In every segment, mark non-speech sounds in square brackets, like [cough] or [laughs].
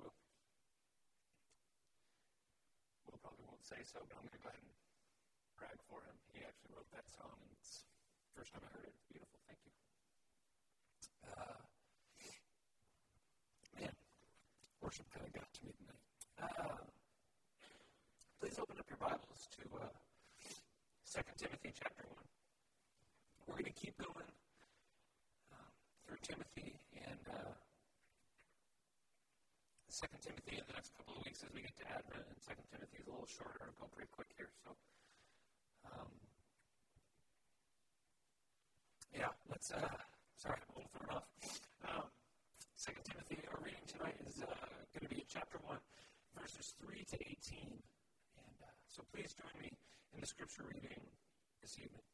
will. Will probably won't say so, but I'm going to go ahead and brag for him. He actually wrote that song, and it's first time I heard it. It's beautiful. Thank you. Uh, man, worship kind of got to me tonight. Uh, please open up your Bibles to uh, 2 Timothy chapter 1. We're going to keep going um, through Timothy and uh, 2 Timothy in the next couple of weeks as we get to Advent, and 2 Timothy is a little shorter. I'll go pretty quick here. So, um, yeah, let's. Uh, sorry, I'm a little thrown off. Um, 2 Timothy, our reading tonight is uh, going to be chapter 1, verses 3 to 18. And uh, so please join me in the scripture reading this evening.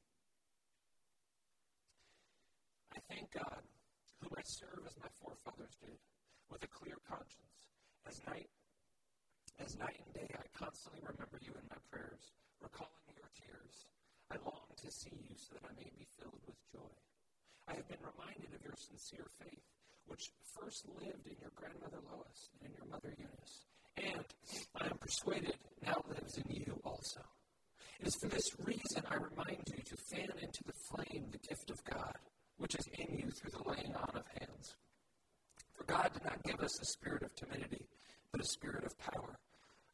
I thank God, whom I serve as my forefathers did, with a clear conscience. As night, as night and day, I constantly remember you in my prayers, recalling your tears. I long to see you so that I may be filled with joy. I have been reminded of your sincere faith, which first lived in your grandmother Lois and in your mother Eunice, and I am persuaded now lives in you also. It is for this reason I remind you to fan into the flame the gift of God, which is in you through the laying on of hands. For God did not give us a spirit of timidity, but a spirit of power,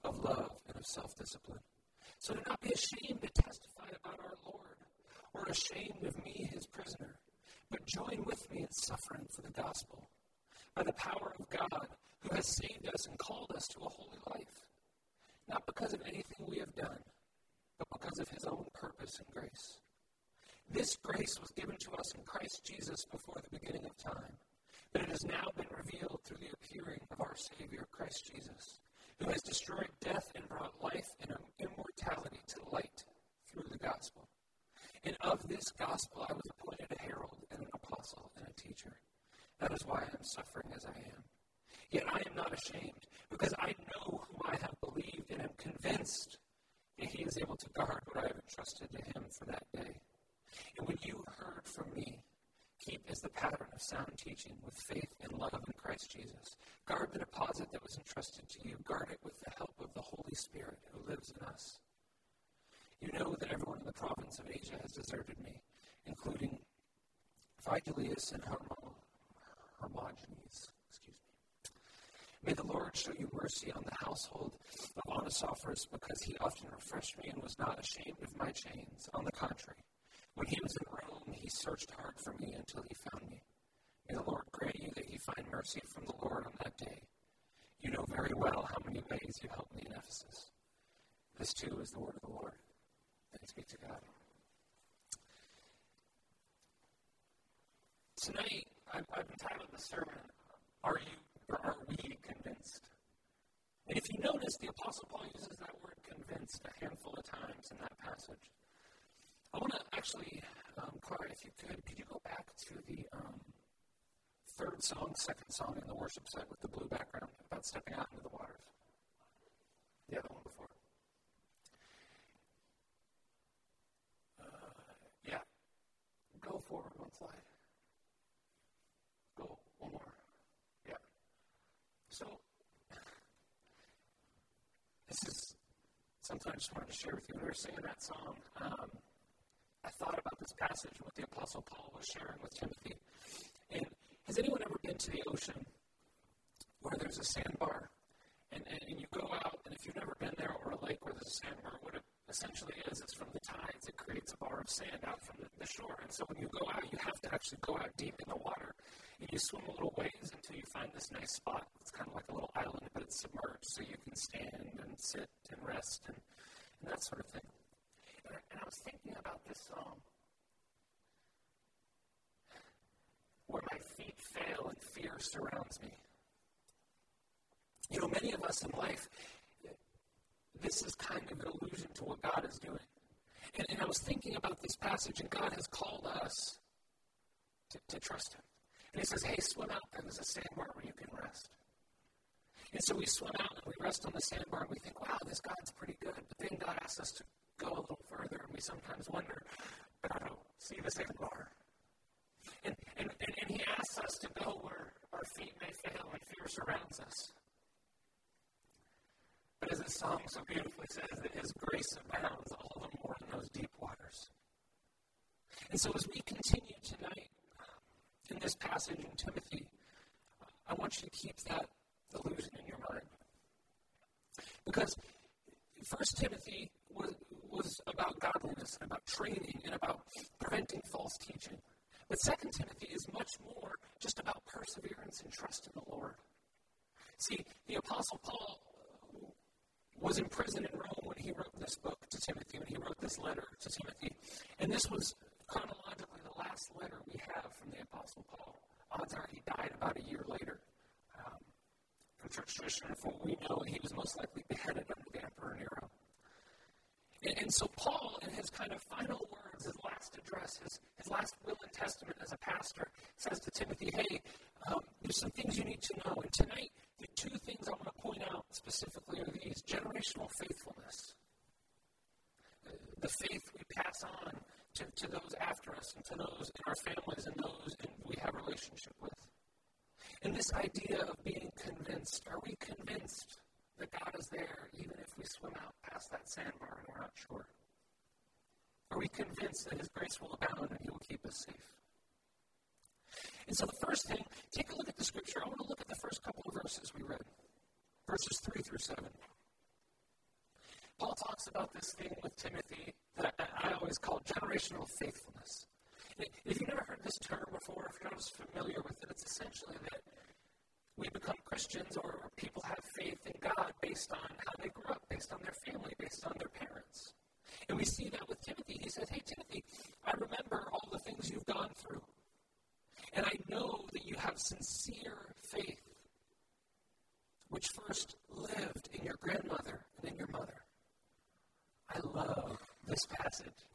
of love, and of self discipline. So do not be ashamed to testify about our Lord, or ashamed of me, his prisoner, but join with me in suffering for the gospel, by the power of God, who has saved us and called us to a holy life, not because of anything we have done but because of his own purpose and grace. This grace was given to us in Christ Jesus before the beginning of time, but it has now been revealed through the appearing of our Savior, Christ Jesus, who has destroyed death and brought life and immortality to light through the gospel. And of this gospel I was appointed a herald and an apostle and a teacher. That is why I am suffering as I am. Yet I am not ashamed, because I know whom I have believed and am convinced that he is able to guard what I have entrusted to him for that day. And when you heard from me, keep as the pattern of sound teaching with faith and love in Christ Jesus. Guard the deposit that was entrusted to you. Guard it with the help of the Holy Spirit who lives in us. You know that everyone in the province of Asia has deserted me, including Phygelus and Hermogenes. Excuse me. May the Lord show you mercy on the household of Onesiphorus, because he often refreshed me and was not ashamed of my chains. On the contrary, when he was in Rome, he searched hard for me until he found me. May the Lord grant you that you find mercy from the Lord on that day. You know very well how many ways you helped me in Ephesus. This too is the word of the Lord. Thanks be to God. Tonight, I've, I've entitled the sermon, Are You or are we convinced? And if you notice, the Apostle Paul uses that word convinced a handful of times in that passage. I want to actually, um, Clara, if you could, could you go back to the um, third song, second song in the worship set with the blue background about stepping out into the waters? The other one before. Uh, yeah. Go forward one slide. Go one more. Yeah. So, [laughs] something I just wanted to share with you. When we were singing that song, um, I thought about this passage what the Apostle Paul was sharing with Timothy. And has anyone ever been to the ocean where there's a sandbar and, and, and you go out, and if you've never been there, or a lake where there's a sandbar, what it essentially is, is from the tides, it creates a bar of sand out from the, the shore. And so when you go out, you have to actually go out deep in the water. And you swim a little ways until you find this nice spot. It's kind of like a little island, but it's submerged, so you can stand and sit and rest and, and that sort of thing. I was thinking about this song. Where my feet fail and fear surrounds me. You know, many of us in life, this is kind of an allusion to what God is doing. And, and I was thinking about this passage, and God has called us to, to trust Him. And He says, hey, swim out there. There's a sandbar where you can rest. And so we swim out and we rest on the sandbar and we think, wow, this God's pretty good. But then God asks us to go a little further and we sometimes wonder, but I don't see the sandbar. And, and, and, and He asks us to go where our feet may fail and fear surrounds us. But as the song so beautifully says that his grace abounds all the more in those deep waters. And so as we continue tonight um, in this passage in Timothy, uh, I want you to keep that illusion in your mind. Because First Timothy was, was about godliness and about training and about preventing false teaching. But Second Timothy is much more just about perseverance and trust in the Lord. See, the Apostle Paul was in prison in Rome when he wrote this book to Timothy, when he wrote this letter to Timothy. And this was chronologically the last letter we have from the Apostle Paul. Odds are he died about a year later. Um, from church tradition, from what we know, he was most likely beheaded under the Emperor Nero. And, and so Paul, in his kind of final words, his last address, his, his last will and testament as a pastor, says to Timothy, hey, um, there's some things you need to know. And tonight, the two things I want to point out specifically are these generational faithfulness. The faith we pass on to, to those after us and to those in our families and those in, we have relationship with. And this idea of being convinced. Are we convinced that God is there even if we swim out past that sandbar and we're not sure? Are we convinced that His grace will abound and He will keep us safe? And so the first thing, take a look at the scripture. I want to look at the first couple of verses we read, verses 3 through 7. Paul talks about this thing with Timothy that I always call generational faithfulness. If you've never heard this term before, if you're not as familiar with it, it's essentially that we become Christians or people have faith in God based on how they grew up, based on their family, based on their parents. And we see that with Timothy. He says, Hey, Timothy, I remember all the things you've gone through. And I know that you have sincere faith, which first lived in your grandmother and in your mother. I love this passage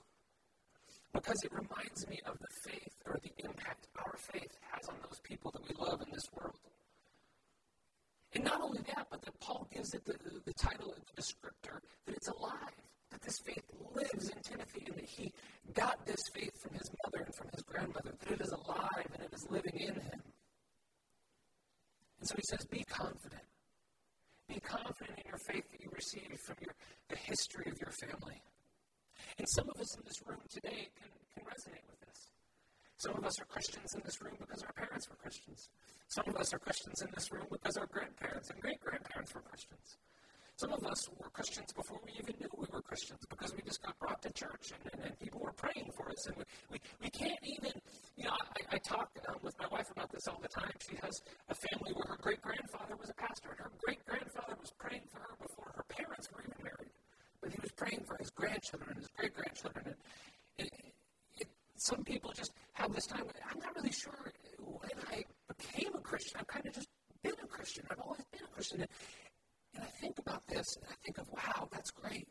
because it reminds me of the faith or the impact our faith has on those people that we love in this world. And not only that, but that Paul gives it the, the title, the descriptor, that it's alive, that this faith lives in Timothy, and that he got this faith from his mother and from his grandmother, that it is alive and it is living in him. And so he says, Be confident. Be confident in your faith that you received from your, the history of your family. And some of us in this room today can, can resonate with this. Some of us are Christians in this room because our parents were Christians. Some of us are Christians in this room because our grandparents and great grandparents were Christians. Some of us were Christians before we even knew we were Christians because we just got brought to church and, and, and people were praying for us. And we, we, we can't even, you know, I, I talk um, with my wife about this all the time. She has a family where her great grandfather was a pastor, and her great grandfather was praying for her before her parents were even married. But he was praying for his grandchildren and his great grandchildren. And it, some people just have this time. I'm not really sure when I became a Christian. I've kind of just been a Christian. I've always been a Christian. And, and I think about this and I think of, wow, that's great.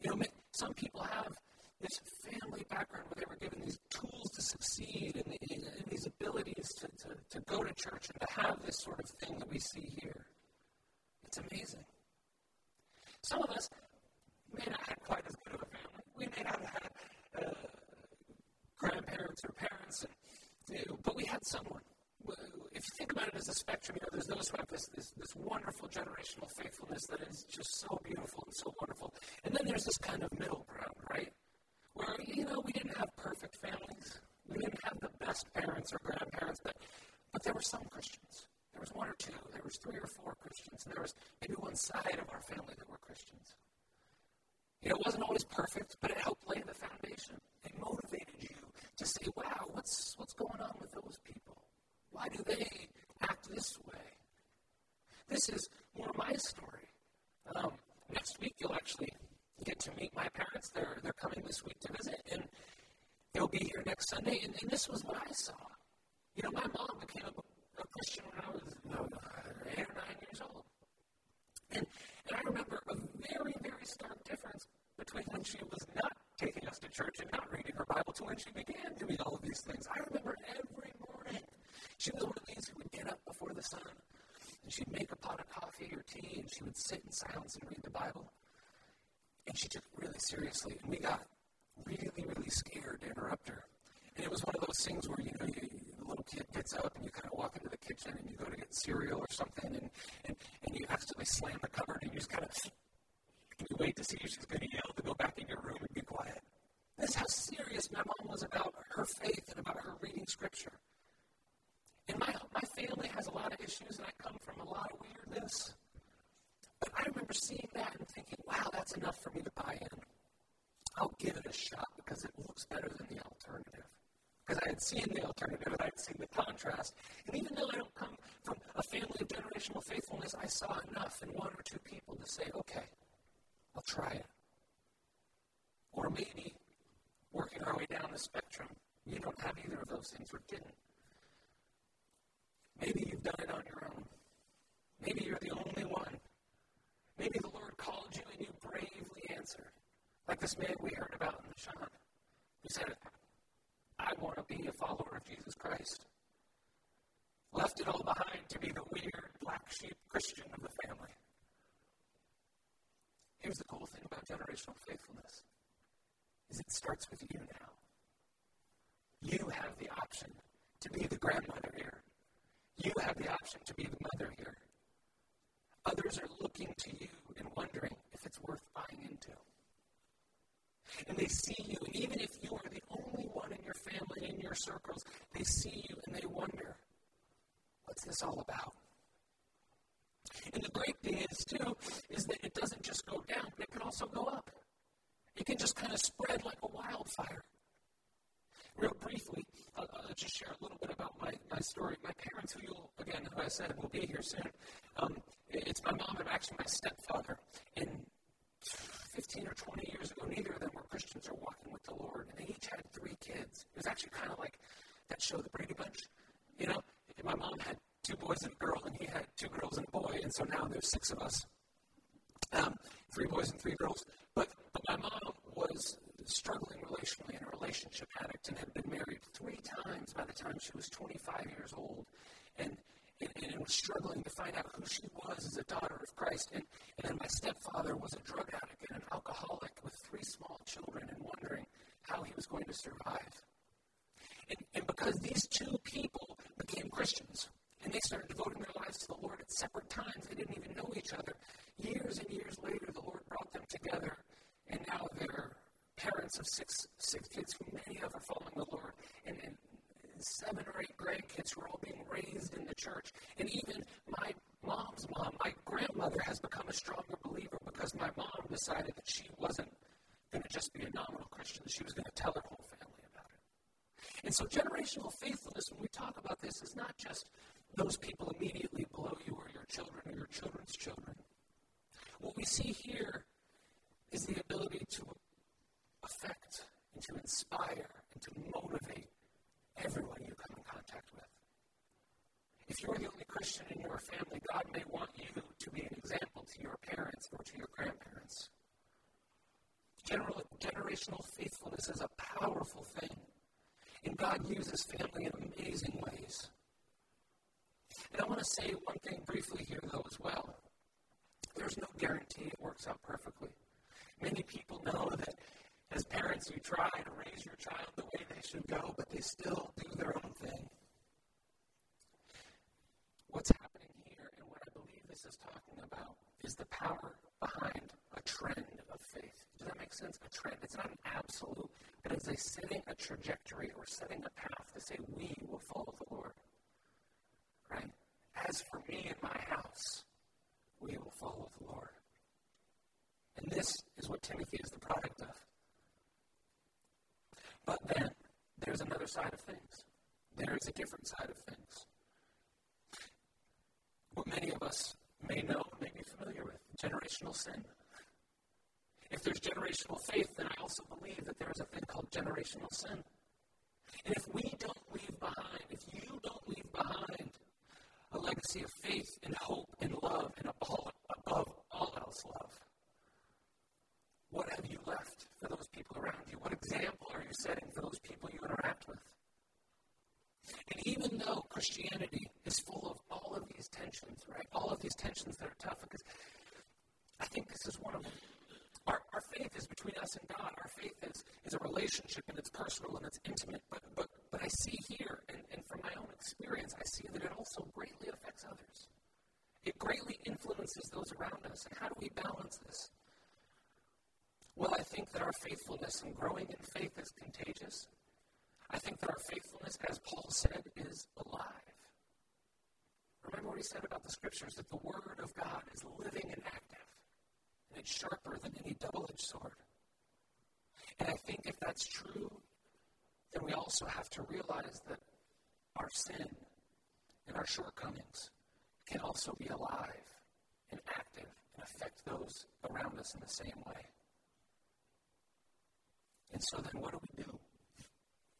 You know, some people have this family background where they were given these tools to succeed and, and these abilities to, to, to go to church and to have this sort of thing that we see here. It's amazing. Some of us may not have quite as good of a family. We may not have had uh, grandparents or parents, and, you know, but we had someone if you think about it as a spectrum, you know, there's those who have this, this, this wonderful generational faithfulness that is just so beautiful and so wonderful. And then there's this kind of middle ground, right? Where, you know, we didn't have perfect families. We didn't have the best parents or grandparents, but, but there were some Christians. There was one or two, there was three or four Christians, and there was maybe one side of our family that were Christians. You know, it wasn't always perfect, but it helped lay the foundation. It motivated you to say, wow, what's, what's going on? Why do they act this way? This is more my story. Um, next week, you'll actually get to meet my parents. They're, they're coming this week to visit, and they'll be here next Sunday. And, and this was what I saw. You know, my mom became a, a Christian when I was eight or nine years old. And, and I remember a very, very stark difference between when she was not taking us to church and not reading her Bible to when she began doing all of these things. I remember every morning she was one of these who would get up before the sun and she'd make a pot of coffee or tea and she would sit in silence and read the Bible. And she took it really seriously. And we got really, really scared to interrupt her. And it was one of those things where, you know, you, the little kid gets up and you kind of walk into the kitchen and you go to get cereal or something and, and, and you accidentally slam the cupboard and you just kind of you wait to see if she's going to yell to go back in your room and be quiet. That's how serious my mom was about her faith and about her reading scripture. My family has a lot of issues, and I come from a lot of weirdness. But I remember seeing that and thinking, wow, that's enough for me to buy in. I'll give it a shot because it looks better than the alternative. Because I had seen the alternative and I had seen the contrast. And even though I don't come from a family of generational faithfulness, I saw enough in one or two people to say, okay, I'll try it. Or maybe working our way down the spectrum, you don't have either of those things or didn't. Maybe you've done it on your own. Maybe you're the only one. Maybe the Lord called you and you bravely answered. Like this man we heard about in the Sean, who said, I want to be a follower of Jesus Christ. Left it all behind to be the weird black sheep Christian of the family. Here's the cool thing about generational faithfulness is it starts with you now. You have the option to be the grandmother here. You have the option to be the mother here. Others are looking to you and wondering if it's worth buying into. And they see you, and even if you are the only one in your family, in your circles, they see you and they wonder, what's this all about? And the great thing is, too, is that it doesn't just go down, but it can also go up. It can just kind of spread like a wildfire. Real briefly, I'll, I'll, just share a little bit about my, story. My parents, who you'll, again, who I said will be here soon, um, it's my mom and actually my stepfather. And 15 or 20 years ago, neither of them were Christians or walking with the Lord. And they each had three kids. It was actually kind of like that show, The Brady Bunch. You know, my mom had two boys and a girl, and he had two girls and a boy. And so now there's six of us um, three boys and three girls. But, but my mom was struggling relationally and a relationship addict and had been married three times by the time she was 25 years old. And, and, and was struggling to find out who she was as a daughter of Christ. And, and then my stepfather was a drug addict and an alcoholic with three small children and wondering how he was going to survive. And, and because these two people became Christians, and they started devoting their lives to the Lord at separate times. They didn't even know each other. Years and years later, the Lord brought them together, and now they're parents of six six kids, who many of are following the Lord, and, and seven or eight grandkids who are all being raised in the church. And even my mom's mom, my grandmother, has become a stronger believer because my mom decided that she wasn't going to just be a nominal Christian, she was going to tell her whole family about it. And so, generational faithfulness, when we talk about this, is not just those people immediately below you or your children or your children's children. What we see here is the ability to affect and to inspire and to motivate everyone you come in contact with. If you're the only Christian in your family, God may want you to be an example to your parents or to your grandparents. General, generational faithfulness is a powerful thing, and God uses family in amazing ways. And I want to say one thing briefly here, though, as well. There's no guarantee it works out perfectly. Many people know that as parents, you try to raise your child the way they should go, but they still do their own thing. What's happening here, and what I believe this is talking about, is the power behind trend of faith. Does that make sense? A trend. It's not an absolute, but it's a setting a trajectory or setting a path to say, we will follow the Lord. Right? As for me and my house, we will follow the Lord. And this is what Timothy is the product of. But then there's another side of things. There is a different side of things. What many of us may know, may be familiar with generational sin. If there's generational faith, then I also believe that there is a thing called generational sin. And if we don't leave behind, if you don't leave behind a legacy of faith and hope and love and above, above all else love. What have you left for those people around you? What example are you setting for those people you interact with? And even though Christianity is full of all of these tensions, right? All of these tensions that are tough, because I think this is one of them. Our, our faith is between us and God. Our faith is, is a relationship and it's personal and it's intimate. But, but, but I see here, and, and from my own experience, I see that it also greatly affects others. It greatly influences those around us. And how do we balance this? Well, I think that our faithfulness and growing in faith is contagious. I think that our faithfulness, as Paul said, is alive. Remember what he said about the scriptures that the Word of God is living and active, and it's sharper than any double edged sword. And I think if that's true, then we also have to realize that our sin and our shortcomings can also be alive and active and affect those around us in the same way. And so then what do we do?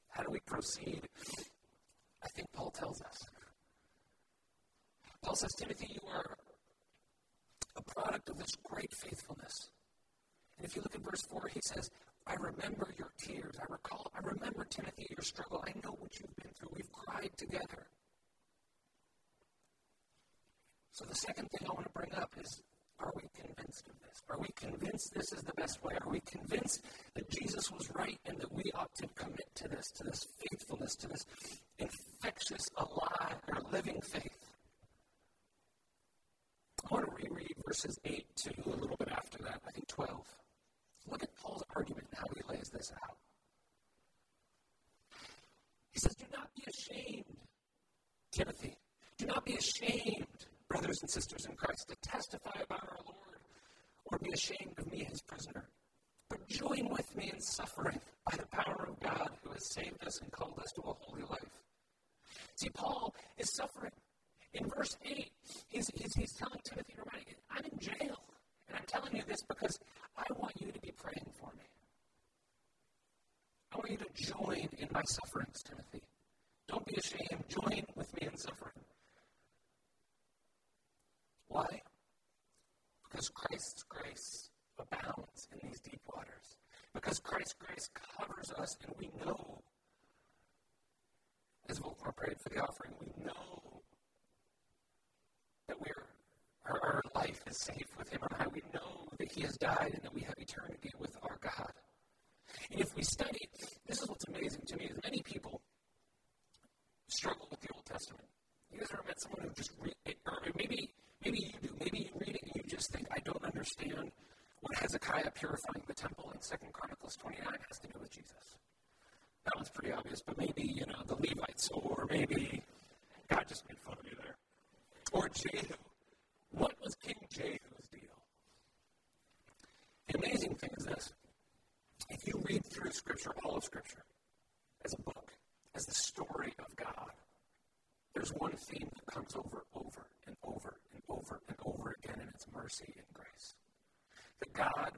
How do we proceed? I think Paul tells us. Paul says, Timothy, you are a product of this great faithfulness. And if you look at verse 4, he says, I remember your tears. I recall, I remember, Timothy, your struggle. I know what you've been through. We've cried together. So the second thing I want to bring up is are we convinced of this? Are we convinced this is the best way? Are we convinced that Jesus was right and that we ought to commit to this, to this faithfulness, to this infectious, alive, or living faith? I want to reread verses 8 to a little bit after that, I think 12. Look at Paul's argument and how he lays this out. He says, Do not be ashamed, Timothy. Do not be ashamed, brothers and sisters in Christ, to testify about our Lord or be ashamed of me, his prisoner. But join with me in suffering by the power of God who has saved us and called us to a holy life. See, Paul is suffering. In verse 8, he's, he's, he's telling Timothy, to reminding him, I'm in jail. And I'm telling you this because I want you to be praying for me. I want you to join in my sufferings, Timothy. Don't be ashamed. Join with me in suffering. Why? Because Christ's grace abounds in these deep waters. Because Christ's grace covers us, and we know, as Volkmar prayed for the offering, we know that we're our, our life is safe with Him on high. We know that He has died and that we have eternity with our God. And if we study, this is what's amazing to me is many people struggle with the Old Testament. You guys ever met someone who just read it, or maybe maybe you do, maybe you read it and you just think, I don't understand what Hezekiah purifying the temple in Second Chronicles 29 has to do with Jesus. That one's pretty obvious, but maybe, you know, the Levites, or maybe God just made fun of you there. Or Jehu, what was King Jehu's deal? The amazing thing is this if you read through Scripture, all of Scripture, as a book, as the story of God, there's one theme that comes over, over, and over, and over, and over again, and it's mercy and grace. That God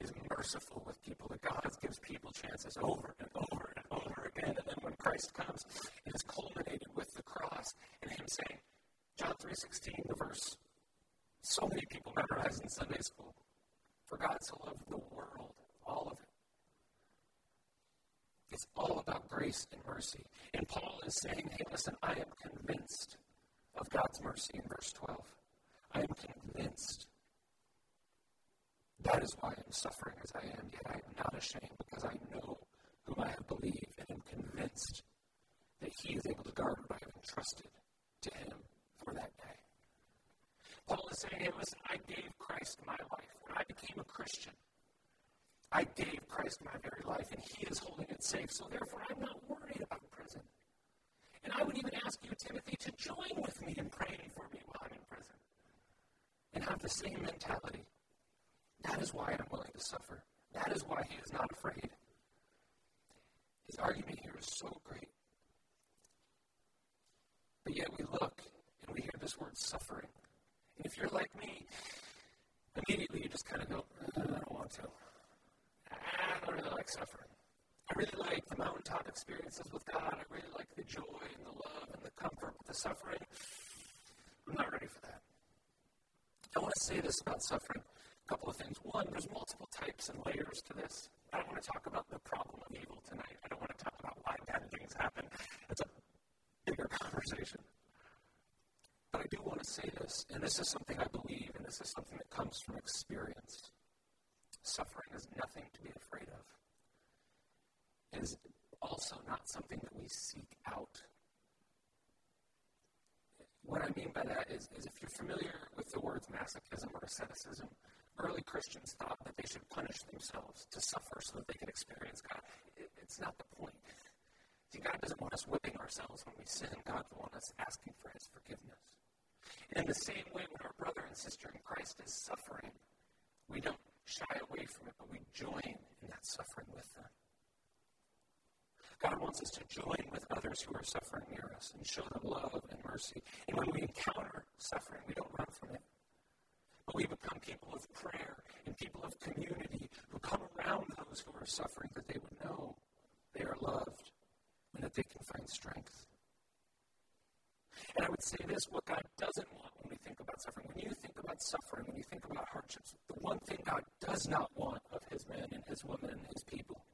is merciful with people, that God gives people chances over and over and over again. And then when Christ comes, it is culminated with the cross and Him saying, John 3.16, the verse so many people memorize in Sunday school. For God so loved the world, all of it. It's all about grace and mercy. And Paul is saying, hey, listen, I am convinced of God's mercy in verse 12. I am convinced. That is why I'm suffering as I am, yet I am not ashamed because I know whom I have believed and am convinced that he is able to guard what I have entrusted to him for that day. Paul is saying, hey, listen, I gave Christ my life. When I became a Christian, I gave Christ my very life, and He is holding it safe. So therefore, I'm not worried about prison. And I would even ask you, Timothy, to join with me in praying for me while I'm in prison and have the same mentality. That is why I'm willing to suffer. That is why he is not afraid. His argument here is so great. But yet we look and we hear this word suffering. And if you're like me, immediately you just kind of go, uh, I don't want to. Suffering. I really like the mountaintop experiences with God. I really like the joy and the love and the comfort with the suffering. I'm not ready for that. I want to say this about suffering. A couple of things. One, there's multiple types and layers to this. I don't want to talk about the problem of evil tonight. I don't want to talk about why bad things happen. It's a bigger [laughs] conversation. But I do want to say this, and this is something I believe, and this is something that comes from experience. Suffering is nothing to be afraid of. Is also not something that we seek out. What I mean by that is, is if you're familiar with the words masochism or asceticism, early Christians thought that they should punish themselves to suffer so that they could experience God. It, it's not the point. See, God doesn't want us whipping ourselves when we sin. God wants us asking for His forgiveness. And in the same way, when our brother and sister in Christ is suffering, we don't shy away from it, but we join in that suffering with them. God wants us to join with others who are suffering near us and show them love and mercy. And when we encounter suffering, we don't run from it. But we become people of prayer and people of community who come around those who are suffering that they would know they are loved and that they can find strength. And I would say this what God doesn't want when we think about suffering, when you think about suffering, when you think about hardships, the one thing God does not want of his women and his people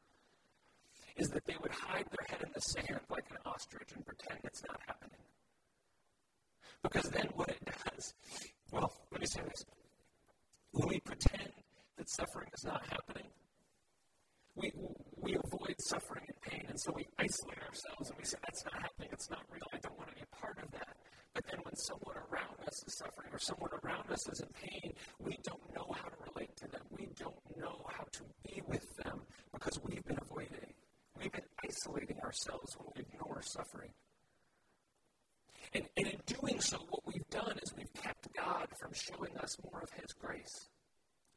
is that they would hide their head in the sand like an ostrich and pretend it's not happening. Because then what it does, well, let me say this. When we pretend that suffering is not happening, we, we avoid suffering and pain, and so we isolate ourselves and we say, That's not happening, it's not real, I don't want to be a part of that. But then when someone around us is suffering or someone around us is in pain, we don't know how to relate to them. We don't know how to be with them because we've been avoiding. We've been isolating ourselves when we ignore suffering. And, and in doing so, what we've done is we've kept God from showing us more of His grace.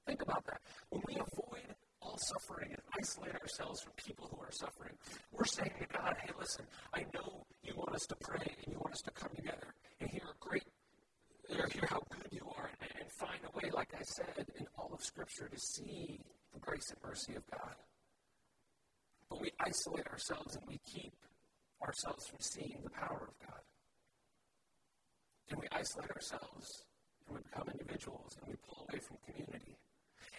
Think about that. When we avoid all suffering and isolate ourselves from people who are suffering, we're saying to God, hey, listen, I know you want us to pray and you want us to come together and hear great, or hear how good you are and, and find a way, like I said, in all of Scripture to see the grace and mercy of God. We isolate ourselves and we keep ourselves from seeing the power of God. And we isolate ourselves and we become individuals and we pull away from community.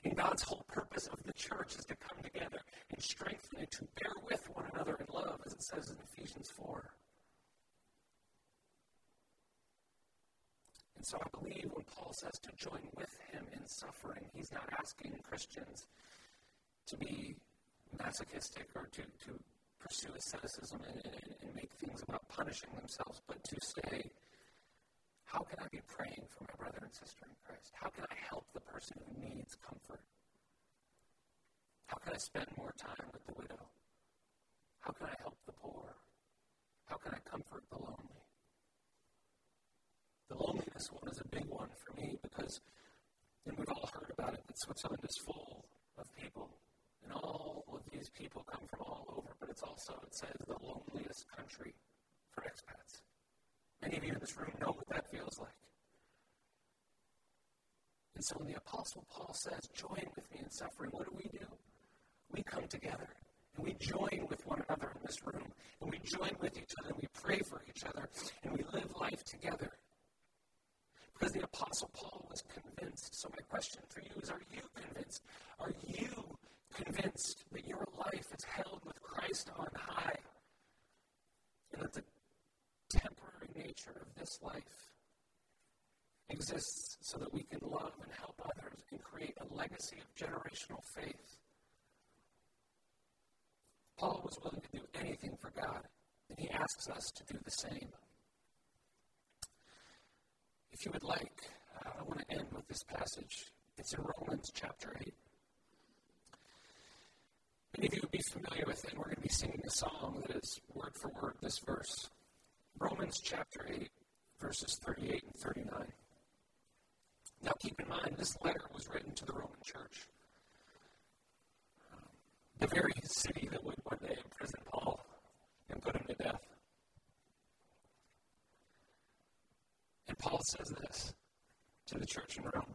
And God's whole purpose of the church is to come together and strengthen and to bear with one another in love, as it says in Ephesians 4. And so I believe when Paul says to join with him in suffering, he's not asking Christians to be masochistic or to, to pursue asceticism and, and, and make things about punishing themselves, but to say, how can I be praying for my brother and sister in Christ? How can I help the person who needs comfort? How can I spend more time with the widow? How can I help the poor? How can I comfort the lonely? The loneliness one is a big one for me because, and we've all heard about it, that Switzerland is full of people. And all these people come from all over, but it's also, it says, the loneliest country for expats. Many of you in this room know what that feels like. And so when the Apostle Paul says, Join with me in suffering, what do we do? We come together and we join with one another in this room, and we join with each other, and we pray for each other, and we live life together. Because the Apostle Paul was convinced. So, my question for you is Are you convinced? Are you convinced that your life is held on high? And that the temporary nature of this life exists so that we can love and help others and create a legacy of generational faith. Paul was willing to do anything for God, and he asks us to do the same. If you would like, uh, I want to end with this passage. It's in Romans chapter 8. Many of you would be familiar with it, and we're going to be singing a song that is word for word this verse. Romans chapter 8, verses 38 and 39. Now keep in mind, this letter was written to the Roman church. Um, the very city that would one day imprison Paul and put him to death. And Paul says this to the church in Rome.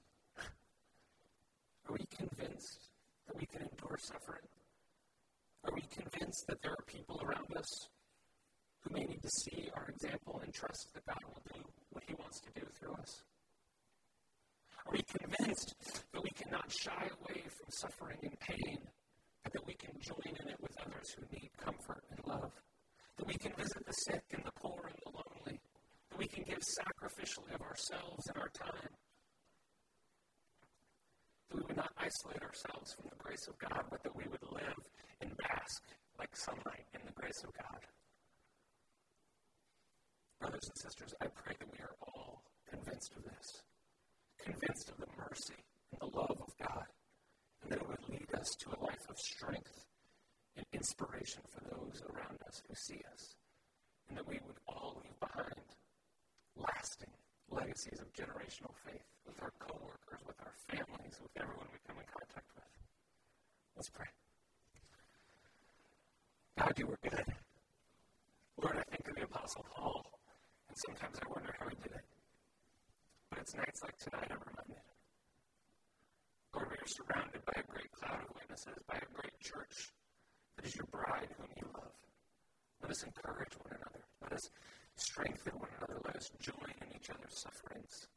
Are we convinced that we can endure suffering? Are we convinced that there are people around us who may need to see our example and trust that God will do what He wants to do through us? Are we convinced that we cannot shy away from suffering and pain, but that we can join in it with others who need comfort and love. That we can visit the sick and the poor and the lonely. That we can give sacrificially of ourselves and our time. That we would not isolate ourselves from the grace of God, but that we would live and bask like sunlight in the grace of God. Brothers and sisters, I pray that we are all convinced of this, convinced of the mercy and the love of God, and that it would lead us to a life of strength and inspiration for those around us who see us, and that we would all leave behind lasting legacies of generational faith with our coworkers, with our families, with everyone we come in contact with. Let's pray. God, you were good. Lord, I think of the Apostle Paul and sometimes I wonder how he did it. But it's nights like tonight I'm reminded. Lord, we are surrounded by a great cloud of witnesses, by a great church that is your bride whom you love. Let us encourage one another. Let us strengthen one another. Let us join in each other's sufferings.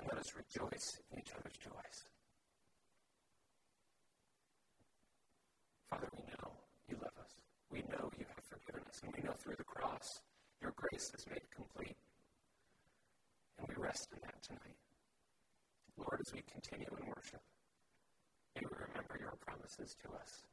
And let us rejoice in each other's joys. Father, we know you love us. We know you have forgiven us. And we know through the cross your grace is made complete. And we rest in that tonight. Lord, as we continue in worship, may we remember your promises to us.